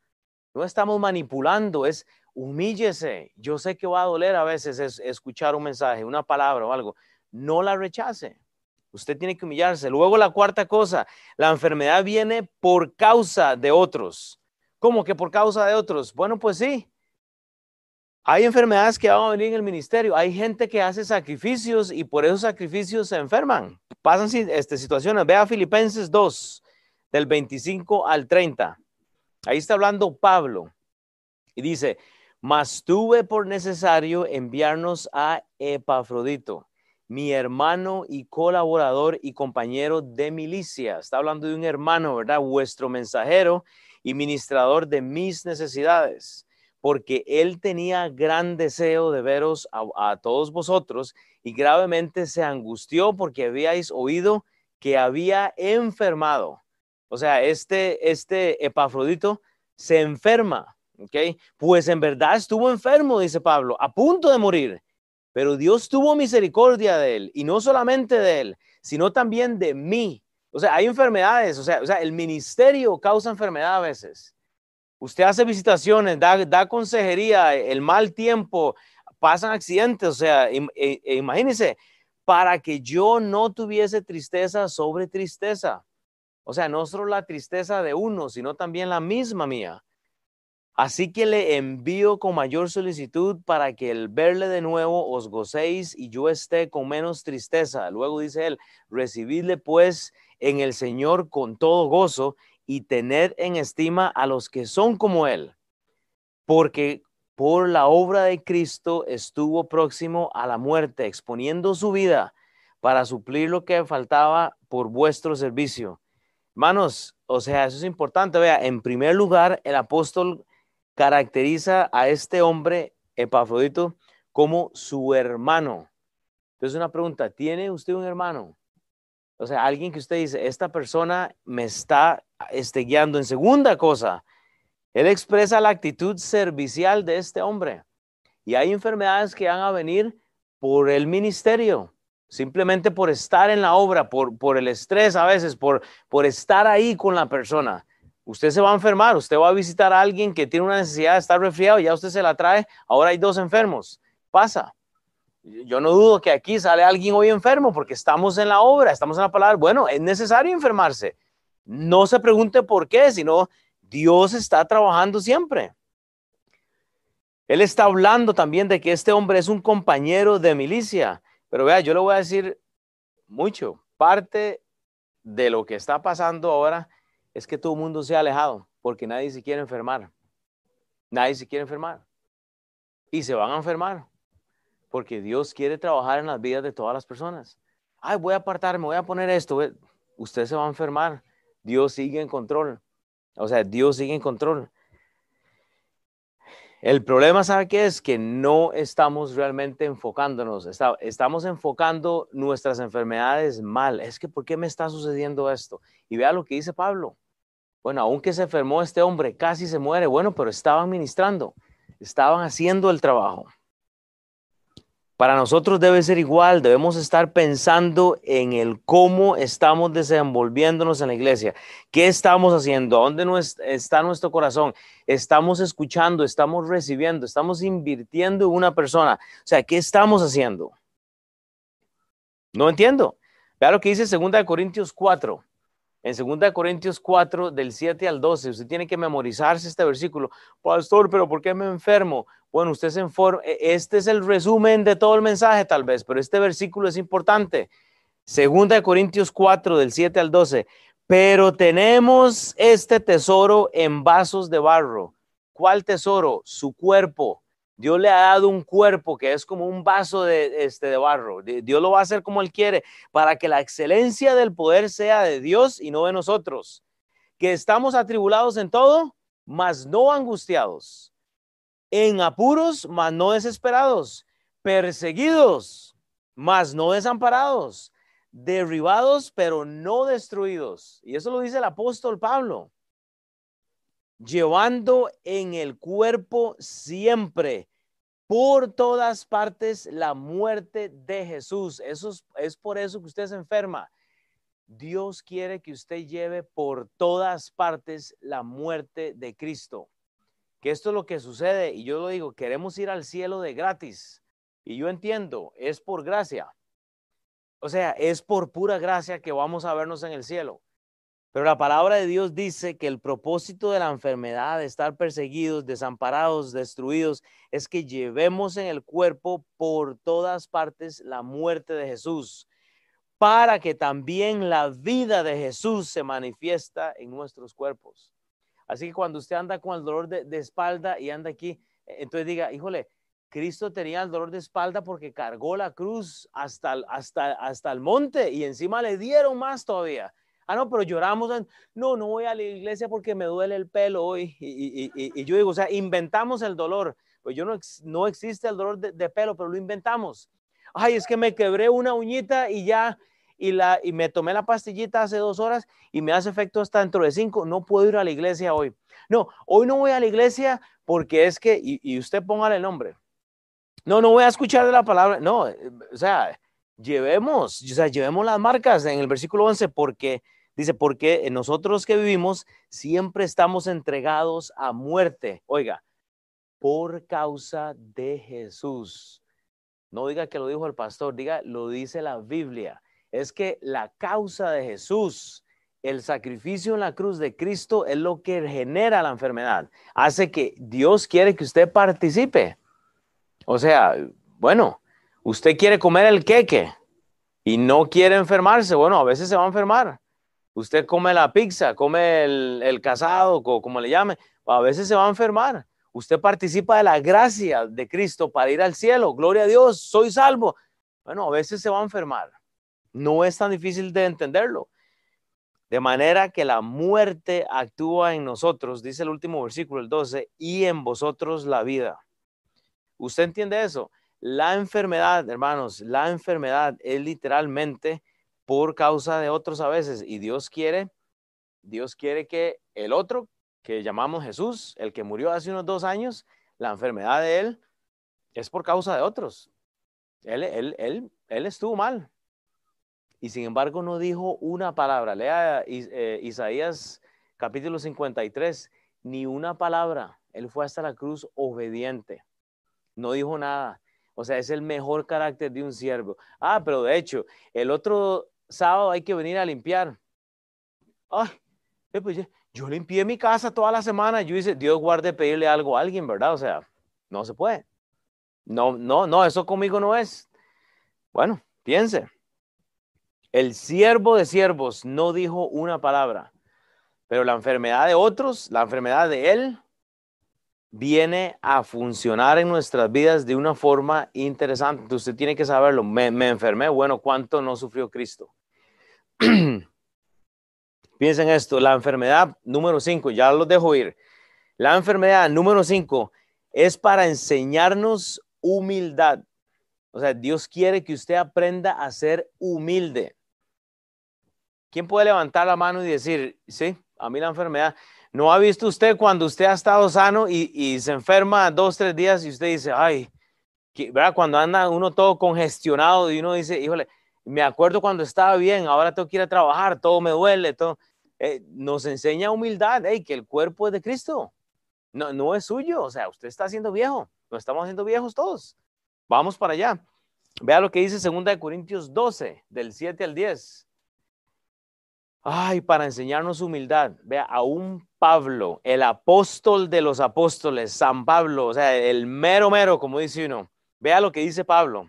No estamos manipulando, es humíllese. Yo sé que va a doler a veces escuchar un mensaje, una palabra o algo. No la rechace. Usted tiene que humillarse. Luego la cuarta cosa, la enfermedad viene por causa de otros. ¿Cómo que por causa de otros? Bueno, pues sí, hay enfermedades que van a venir en el ministerio. Hay gente que hace sacrificios y por esos sacrificios se enferman. Pasan este, situaciones. Vea Filipenses 2, del 25 al 30. Ahí está hablando Pablo. Y dice, mas tuve por necesario enviarnos a Epafrodito, mi hermano y colaborador y compañero de milicia. Está hablando de un hermano, ¿verdad? Vuestro mensajero y ministrador de mis necesidades porque él tenía gran deseo de veros a, todos vosotros y gravemente se angustió porque habíais oído que había enfermado. O sea, este, este Epafrodito se enferma, ¿ok? Pues en verdad estuvo enfermo, dice Pablo, a punto de morir, pero Dios tuvo misericordia de él y no solamente de él, sino también de mí. O sea, hay enfermedades, o sea, o sea, el ministerio causa enfermedad a veces. Usted hace visitaciones, da, consejería, el mal tiempo, pasan accidentes, o sea, e, e imagínense, para que yo no tuviese tristeza sobre tristeza. O sea, no solo la tristeza de uno, sino también la misma mía. Así que le envío con mayor solicitud para que el verle de nuevo os gocéis y yo esté con menos tristeza. Luego dice él, recibidle pues en el Señor con todo gozo y tener en estima a los que son como él, porque por la obra de Cristo estuvo próximo a la muerte, exponiendo su vida para suplir lo que faltaba por vuestro servicio. Hermanos, o sea, eso es importante. Vea, en primer lugar, el apóstol caracteriza a este hombre, Epafrodito, como su hermano. Entonces, una pregunta, ¿tiene usted un hermano? O sea, alguien que usted dice, esta persona me está este, guiando. En segunda cosa, él expresa la actitud servicial de este hombre. Y hay enfermedades que van a venir por el ministerio, simplemente por estar en la obra, por, por el estrés a veces, por, por estar ahí con la persona. Usted se va a enfermar, usted va a visitar a alguien que tiene una necesidad de estar resfriado, ya usted se la trae, ahora hay dos enfermos. Pasa. Yo no dudo que aquí sale alguien hoy enfermo porque estamos en la obra, estamos en la palabra. Bueno, es necesario enfermarse. No se pregunte por qué, sino Dios está trabajando siempre. Él está hablando también de que este hombre es un compañero de milicia. Pero vea, yo le voy a decir mucho. Parte de lo que está pasando ahora es que todo el mundo se ha alejado porque nadie se quiere enfermar. Nadie se quiere enfermar. Y se van a enfermar porque Dios quiere trabajar en las vidas de todas las personas. Ay, voy a apartarme, voy a poner esto. Usted se va a enfermar. Dios sigue en control. O sea, Dios sigue en control. El problema, ¿sabe qué es? Que no estamos realmente enfocándonos, estamos enfocando nuestras enfermedades mal. Es que, ¿por qué me está sucediendo esto? Y vea lo que dice Pablo. Bueno, aunque se enfermó este hombre, casi se muere, bueno, pero estaban ministrando, estaban haciendo el trabajo. Para nosotros debe ser igual, debemos estar pensando en el cómo estamos desenvolviéndonos en la iglesia, qué estamos haciendo, dónde está nuestro corazón, estamos escuchando, estamos recibiendo, estamos invirtiendo en una persona, o sea, ¿qué estamos haciendo? No entiendo. Vea lo que dice 2 Corintios 4. En 2 Corintios 4, del 7 al 12, usted tiene que memorizarse este versículo. Pastor, pero ¿por qué me enfermo? Bueno, usted se informa, e, este es el resumen de todo el mensaje tal vez, pero este versículo es importante. 2 Corintios 4, del 7 al 12. Pero tenemos este tesoro en vasos de barro. ¿Cuál tesoro? Su cuerpo Dios le ha dado un cuerpo que es como un vaso de, este, de barro. Dios lo va a hacer como Él quiere, para que la excelencia del poder sea de Dios y no de nosotros. Que estamos atribulados en todo, mas no angustiados. En apuros, mas no desesperados. Perseguidos, mas no desamparados. Derribados, pero no destruidos. Y eso lo dice el apóstol Pablo llevando en el cuerpo siempre, por todas partes, la muerte de Jesús. Eso es, por eso que usted se enferma. Dios quiere que usted lleve por todas partes la muerte de Cristo. Que esto es lo que sucede, y yo lo digo, queremos ir al cielo de gratis. Y yo entiendo, es por gracia. O sea, es por pura gracia que vamos a vernos en el cielo. Pero la palabra de Dios dice que el propósito de la enfermedad, de estar perseguidos, desamparados, destruidos, es que llevemos en el cuerpo por todas partes la muerte de Jesús, para que también la vida de Jesús se manifiesta en nuestros cuerpos. Así que cuando usted anda con el dolor de, espalda y anda aquí, entonces diga, híjole, Cristo tenía el dolor de espalda porque cargó la cruz hasta, hasta, hasta el monte y encima le dieron más todavía. Ah, no, pero lloramos. No, no voy a la iglesia porque me duele el pelo hoy. Y, yo digo, o sea, inventamos el dolor. Pues yo no, no existe el dolor de, pelo, pero lo inventamos. Ay, es que me quebré una uñita y ya, y, la, y me tomé la pastillita hace dos horas y me hace efecto hasta dentro de cinco. No puedo ir a la iglesia hoy. No, hoy no voy a la iglesia porque es que, y, usted póngale el nombre. No, no voy a escuchar de la palabra. No, o sea, llevemos, o sea, llevemos las marcas en el versículo 11 porque Dice, porque nosotros que vivimos siempre estamos entregados a muerte. Oiga, por causa de Jesús. No diga que lo dijo el pastor, diga, lo dice la Biblia. Es que la causa de Jesús, el sacrificio en la cruz de Cristo es lo que genera la enfermedad. Hace que Dios quiere que usted participe. O sea, bueno, usted quiere comer el queque y no quiere enfermarse. Bueno, a veces se va a enfermar. Usted come la pizza, come el, casado, como le llame, a veces se va a enfermar. Usted participa de la gracia de Cristo para ir al cielo. Gloria a Dios, soy salvo. Bueno, a veces se va a enfermar. No es tan difícil de entenderlo. De manera que la muerte actúa en nosotros, dice el último versículo, el 12, y en vosotros la vida. ¿Usted entiende eso? La enfermedad, hermanos, la enfermedad es literalmente por causa de otros a veces. Y Dios quiere, Dios quiere que el otro, que llamamos Jesús, el que murió hace unos dos años, la enfermedad de él es por causa de otros. Él, él, él, él estuvo mal. Y sin embargo no dijo una palabra. Lea eh, Isaías capítulo 53, ni una palabra. Él fue hasta la cruz obediente. No dijo nada. O sea, es el mejor carácter de un siervo. Ah, pero de hecho, el otro sábado hay que venir a limpiar. Ay, eh, pues yo limpié mi casa toda la semana. Yo hice, Dios guarde pedirle algo a alguien, ¿verdad? O sea, no se puede. No, no, no, eso conmigo no es. Bueno, piense. El siervo de siervos no dijo una palabra, pero la enfermedad de otros, la enfermedad de él, viene a funcionar en nuestras vidas de una forma interesante. usted tiene que saberlo. Me, me enfermé, bueno, ¿cuánto no sufrió Cristo? Piensen esto, la enfermedad número cinco, ya lo dejo ir. La enfermedad número cinco es para enseñarnos humildad. O sea, Dios quiere que usted aprenda a ser humilde. ¿Quién puede levantar la mano y decir, sí, a mí la enfermedad? ¿No ha visto usted cuando usted ha estado sano y, se enferma dos, tres días y usted dice, ay, ¿verdad? Cuando anda uno todo congestionado y uno dice, híjole, me acuerdo cuando estaba bien, ahora tengo que ir a trabajar, todo me duele, todo. Eh, nos enseña humildad, que el cuerpo es de Cristo, no, no es suyo, o sea, usted está haciendo viejo, nos estamos haciendo viejos todos. Vamos para allá. Vea lo que dice 2 Corintios 12, del 7 al 10. Ay, para enseñarnos humildad. Vea, a un Pablo, el apóstol de los apóstoles, San Pablo, o sea, el mero mero, como dice uno. Vea lo que dice Pablo.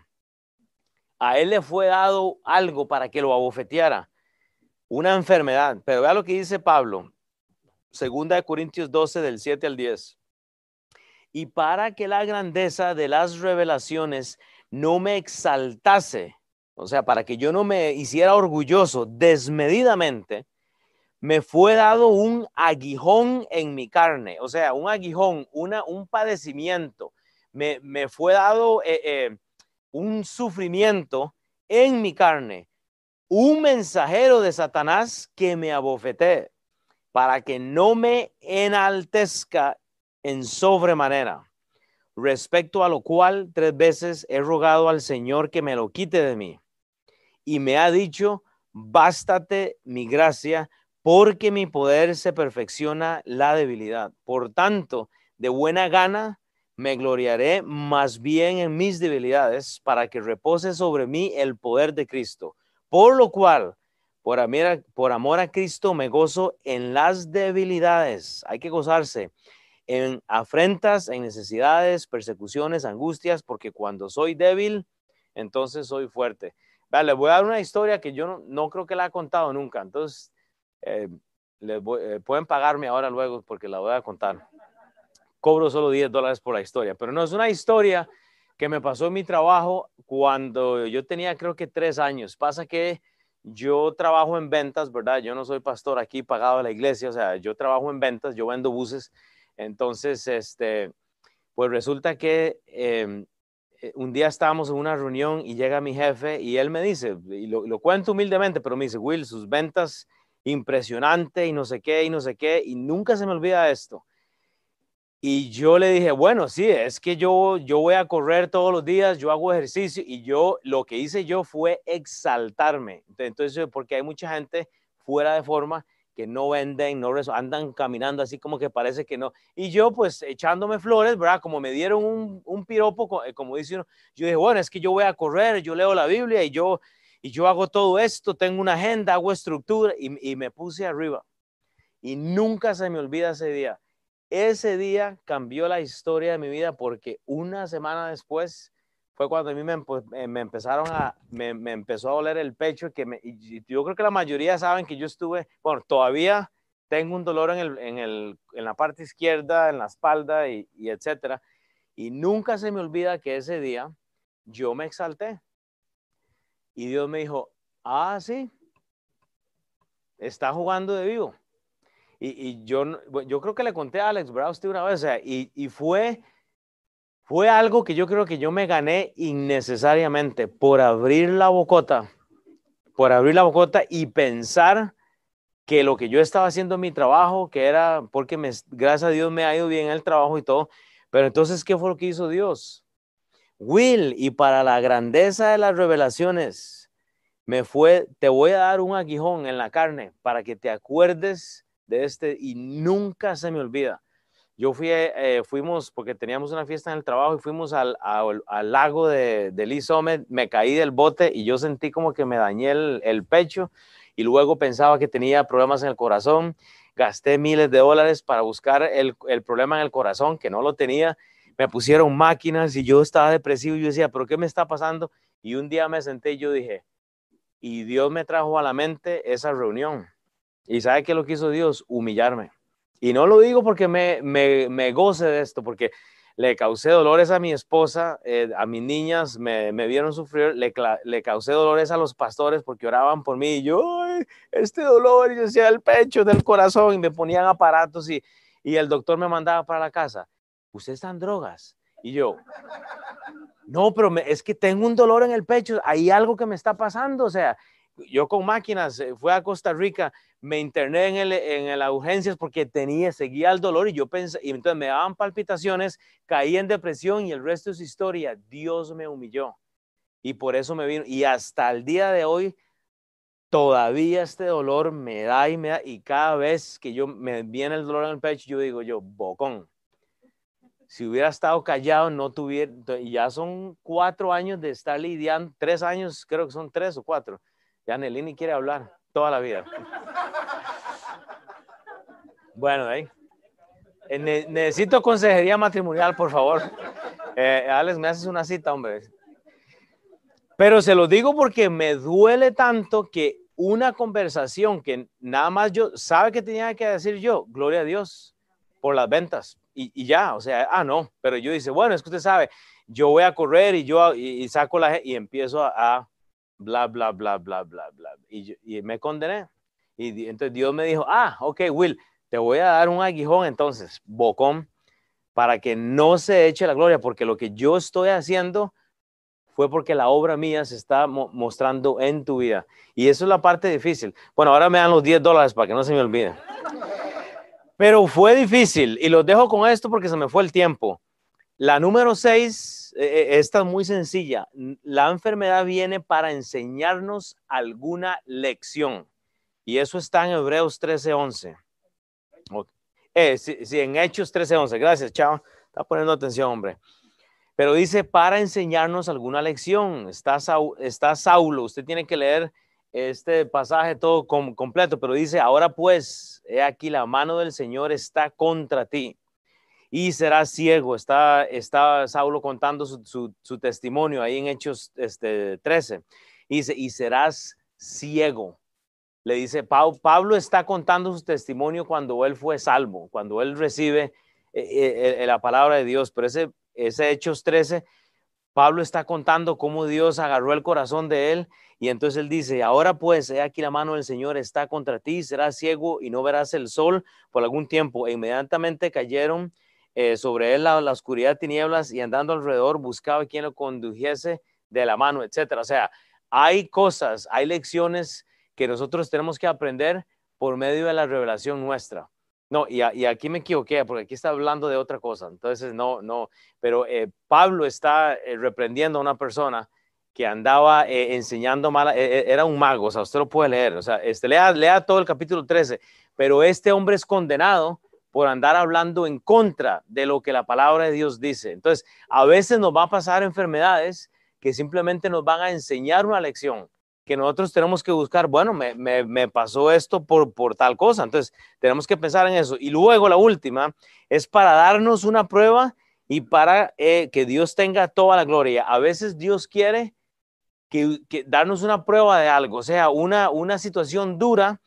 A él le fue dado algo para que lo abofeteara, una enfermedad. Pero vea lo que dice Pablo, segunda de Corintios 12, del 7 al 10. Y para que la grandeza de las revelaciones no me exaltase, o sea, para que yo no me hiciera orgulloso desmedidamente, me fue dado un aguijón en mi carne, o sea, un aguijón, una, un padecimiento, me, fue dado eh, eh, un sufrimiento en mi carne, un mensajero de Satanás que me abofeté para que no me enaltezca en sobremanera. Respecto a lo cual tres veces he rogado al Señor que me lo quite de mí y me ha dicho, bástate mi gracia, porque mi poder se perfecciona la debilidad. Por tanto, de buena gana me gloriaré más bien en mis debilidades, para que repose sobre mí el poder de Cristo. Por lo cual, por amor, a Cristo, me gozo en las debilidades. Hay que gozarse en afrentas, en necesidades, persecuciones, angustias, porque cuando soy débil, entonces soy fuerte. Vale, voy a dar una historia que yo no, creo que la he contado nunca, entonces eh, eh, pueden pagarme ahora luego porque la voy a contar. Cobro solo 10 dólares por la historia, pero no es una historia que me pasó en mi trabajo cuando yo tenía creo que tres años. Pasa que yo trabajo en ventas, ¿verdad? Yo no soy pastor aquí pagado a la iglesia, o sea, yo trabajo en ventas, yo vendo buses. Entonces, este, pues resulta que eh, un día estábamos en una reunión y llega mi jefe y él me dice, y lo, cuento humildemente, pero me dice, Will, sus ventas impresionante y no sé qué y no sé qué, y nunca se me olvida esto. Y yo le dije, bueno, sí, es que yo, yo voy a correr todos los días, yo hago ejercicio y yo lo que hice yo fue exaltarme. Entonces, porque hay mucha gente fuera de forma, que no venden, no andan caminando así como que parece que no. Y yo pues echándome flores, ¿verdad? Como me dieron un, un piropo, eh, como dice uno, yo dije, bueno, es que yo voy a correr, yo leo la Biblia y yo, y yo hago todo esto, tengo una agenda, hago estructura y, y me puse arriba. Y nunca se me olvida ese día. Ese día cambió la historia de mi vida porque una semana después fue cuando a mí me, eh, me empezaron a, me, me, empezó a doler el pecho, que me, y yo creo que la mayoría saben que yo estuve, bueno, todavía tengo un dolor en, el, en, el, en la parte izquierda, en la espalda y, y etcétera. Y nunca se me olvida que ese día yo me exalté. Y Dios me dijo, ah, sí, está jugando de vivo. Y, y yo, yo creo que le conté a Alex Brown una vez, o sea, y, y fue fue algo que yo creo que yo me gané innecesariamente por abrir la bocota, por abrir la bocota y pensar que lo que yo estaba haciendo en mi trabajo, que era porque me, gracias a Dios me ha ido bien el trabajo y todo, pero entonces, ¿qué fue lo que hizo Dios? Will, y para la grandeza de las revelaciones, me fue, te voy a dar un aguijón en la carne para que te acuerdes de este y nunca se me olvida. Yo fui, eh, fuimos, porque teníamos una fiesta en el trabajo y fuimos al, al, lago de, de Lee Summit, me caí del bote y yo sentí como que me dañé el, pecho y luego pensaba que tenía problemas en el corazón. Gasté miles de dólares para buscar el, el problema en el corazón, que no lo tenía. Me pusieron máquinas y yo estaba depresivo y yo decía, ¿pero qué me está pasando? Y un día me senté y yo dije, y Dios me trajo a la mente esa reunión. ¿Y sabe qué lo que hizo Dios? Humillarme y no lo digo porque me, me, me goce de esto, porque le causé dolores a mi esposa, eh, a mis niñas, me, me vieron sufrir, le, le, causé dolores a los pastores porque oraban por mí y yo, Ay, este dolor, y yo decía el pecho, del corazón, y me ponían aparatos y, y el doctor me mandaba para la casa. ¿Usted está en drogas? Y yo, no, pero me, es que tengo un dolor en el pecho, hay algo que me está pasando, o sea, yo con máquinas eh, fui a Costa Rica, me interné en, el, en las urgencias porque tenía, seguía el dolor y yo pensé, y entonces me daban palpitaciones, caí en depresión y el resto es historia. Dios me humilló y por eso me vino. Y hasta el día de hoy, todavía este dolor me da y me da, y cada vez que yo me viene el dolor en el pecho, yo digo yo, bocón. Si hubiera estado callado, no tuviera, ya son cuatro años de estar lidiando, tres años, creo que son tres o cuatro. Ya Nelini quiere hablar toda la vida. Bueno, ahí. Eh, necesito consejería matrimonial, por favor. Eh, Alex, me haces una cita, hombre. Pero se lo digo porque me duele tanto que una conversación que nada más yo, sabe que tenía que decir yo, gloria a Dios por las ventas. Y, ya, o sea, ah, no, pero yo dice, bueno, es que usted sabe, yo voy a correr y yo y, saco la y empiezo a, bla, bla, bla, bla, bla, bla. Y, y me condené. Y entonces Dios me dijo, ah, ok, Will, te voy a dar un aguijón entonces, bocón, para que no se eche la gloria, porque lo que yo estoy haciendo fue porque la obra mía se está mostrando en tu vida. Y eso es la parte difícil. Bueno, ahora me dan los 10 dólares para que no se me olvide. Pero fue difícil y los dejo con esto porque se me fue el tiempo. La número 6, eh, eh, esta es muy sencilla. La enfermedad viene para enseñarnos alguna lección. Y eso está en Hebreos 13:11. Eh, sí, en Hechos 13:11. Gracias, chao. Está poniendo atención, hombre. Pero dice para enseñarnos alguna lección. Está, está Saulo. Usted tiene que leer este pasaje todo completo, pero dice, ahora pues, he aquí la mano del Señor está contra ti y serás ciego. Está, está Saulo contando su, su, testimonio ahí en Hechos este, 13. dice, y serás ciego le dice, Pablo está contando su testimonio cuando él fue salvo, cuando él recibe eh, eh, eh, la palabra de Dios, pero ese, ese Hechos 13, Pablo está contando cómo Dios agarró el corazón de él y entonces él dice, ahora pues, he aquí la mano del Señor está contra ti, serás ciego y no verás el sol por algún tiempo. E inmediatamente cayeron sobre él la, la, oscuridad, tinieblas y andando alrededor buscaba quien lo condujese de la mano, etcétera. O sea, hay cosas, hay lecciones que nosotros tenemos que aprender por medio de la revelación nuestra. No, y, aquí me equivoqué, porque aquí está hablando de otra cosa. Entonces, no, no, pero eh, Pablo está eh, reprendiendo a una persona que andaba eh, enseñando mal, eh, era un mago, o sea, usted lo puede leer, o sea, este, lea, lea todo el capítulo 13, pero este hombre es condenado por andar hablando en contra de lo que la palabra de Dios dice. Entonces, a veces nos va a pasar enfermedades que simplemente nos van a enseñar una lección que nosotros tenemos que buscar, bueno, me, pasó esto por, por tal cosa, entonces tenemos que pensar en eso. Y luego la última es para darnos una prueba y para eh, que Dios tenga toda la gloria. A veces Dios quiere que, darnos una prueba de algo, o sea, una, una situación dura,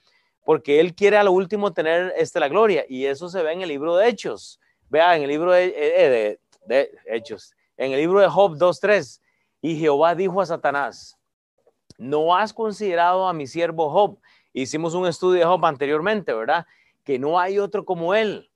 porque Él quiere a lo último tener este, la gloria. Y eso se ve en el libro de Hechos. Vea, en el libro de, eh, de Hechos, en el libro de Job 2.3. Y Jehová dijo a Satanás, no has considerado a mi siervo Job. Hicimos un estudio de Job anteriormente, ¿verdad? Que no hay otro como él.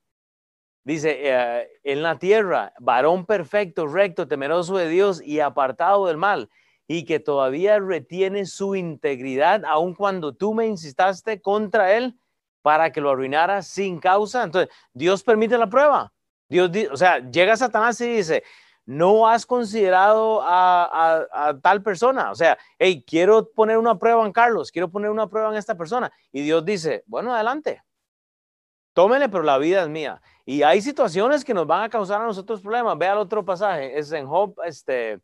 Dice, eh, en la tierra, varón perfecto, recto, temeroso de Dios y apartado del mal, y que todavía retiene su integridad, aun cuando tú me insistaste contra él para que lo arruinara sin causa. Entonces, Dios permite la prueba. Dios, o sea, llega Satanás y dice, no has considerado a, tal persona. O sea, hey, quiero poner una prueba en Carlos, quiero poner una prueba en esta persona. Y Dios dice, bueno, adelante. Tómele, pero la vida es mía. Y hay situaciones que nos van a causar a nosotros problemas. Vea el otro pasaje, es en Job este,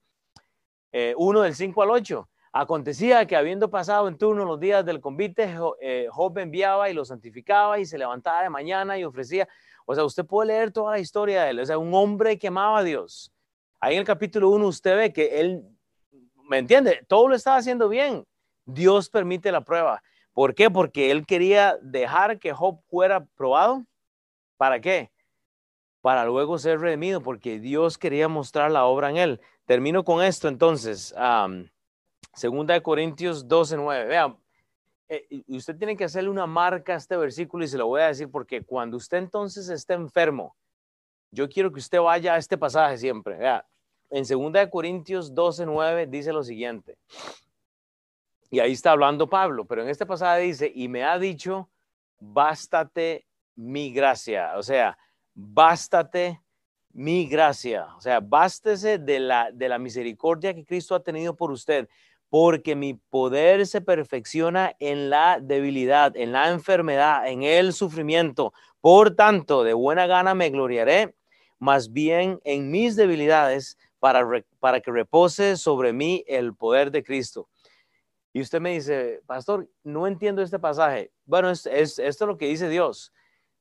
1 eh, del 5 al 8. Acontecía que habiendo pasado en turno los días del convite, eh, Job enviaba y lo santificaba y se levantaba de mañana y ofrecía. O sea, usted puede leer toda la historia de él. O sea, un hombre que amaba a Dios Ahí en el capítulo 1 usted ve que él, ¿me entiende? Todo lo estaba haciendo bien. Dios permite la prueba. ¿Por qué? Porque él quería dejar que Job fuera probado. ¿Para qué? Para luego ser redimido, porque Dios quería mostrar la obra en él. Termino con esto entonces. segunda de Corintios 12, 9. Vean, usted tiene que hacerle una marca a este versículo y se lo voy a decir porque cuando usted entonces esté enfermo, yo quiero que usted vaya a este pasaje siempre. Vea, en 2 Corintios 12, 9 dice lo siguiente. Y ahí está hablando Pablo, pero en este pasaje dice, y me ha dicho, bástate mi gracia. O sea, bástate mi gracia. O sea, bástese de la, de la misericordia que Cristo ha tenido por usted, porque mi poder se perfecciona en la debilidad, en la enfermedad, en el sufrimiento. Por tanto, de buena gana me gloriaré más bien en mis debilidades para, para que repose sobre mí el poder de Cristo. Y usted me dice, pastor, no entiendo este pasaje. Bueno, es, esto es lo que dice Dios.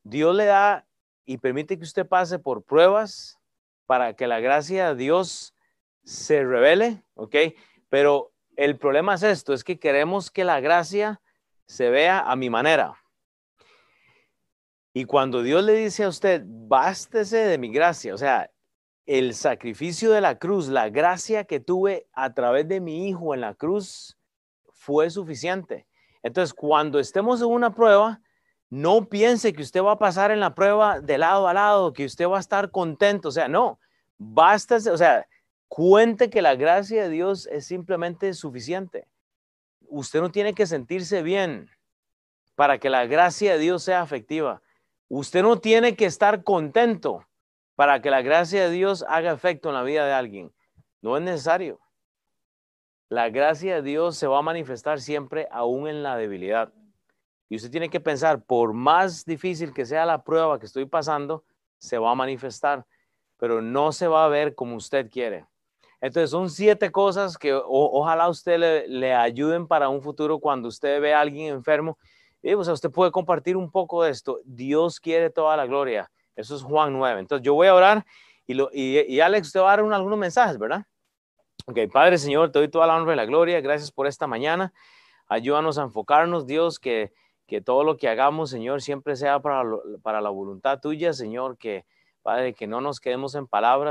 Dios le da y permite que usted pase por pruebas para que la gracia de Dios se revele, ¿ok? Pero el problema es esto, es que queremos que la gracia se vea a mi manera. Y cuando Dios le dice a usted, bástese de mi gracia, o sea, el sacrificio de la cruz, la gracia que tuve a través de mi hijo en la cruz fue suficiente. Entonces, cuando estemos en una prueba, no piense que usted va a pasar en la prueba de lado a lado, que usted va a estar contento. O sea, no, bástese, o sea, cuente que la gracia de Dios es simplemente suficiente. Usted no tiene que sentirse bien para que la gracia de Dios sea efectiva. Usted no tiene que estar contento para que la gracia de Dios haga efecto en la vida de alguien. No es necesario. La gracia de Dios se va a manifestar siempre aún en la debilidad. Y usted tiene que pensar, por más difícil que sea la prueba que estoy pasando, se va a manifestar, pero no se va a ver como usted quiere. Entonces son siete cosas que ojalá usted le, ayuden para un futuro cuando usted ve a alguien enfermo y, o sea, usted puede compartir un poco de esto. Dios quiere toda la gloria. Eso es Juan 9. Entonces yo voy a orar y, lo, y, Alex, usted va a dar algunos mensajes, ¿verdad? Ok, Padre Señor, te doy toda la honra y la gloria. Gracias por esta mañana. Ayúdanos a enfocarnos, Dios, que, que todo lo que hagamos, Señor, siempre sea para, para la voluntad tuya, Señor, que, Padre, que no nos quedemos en palabras.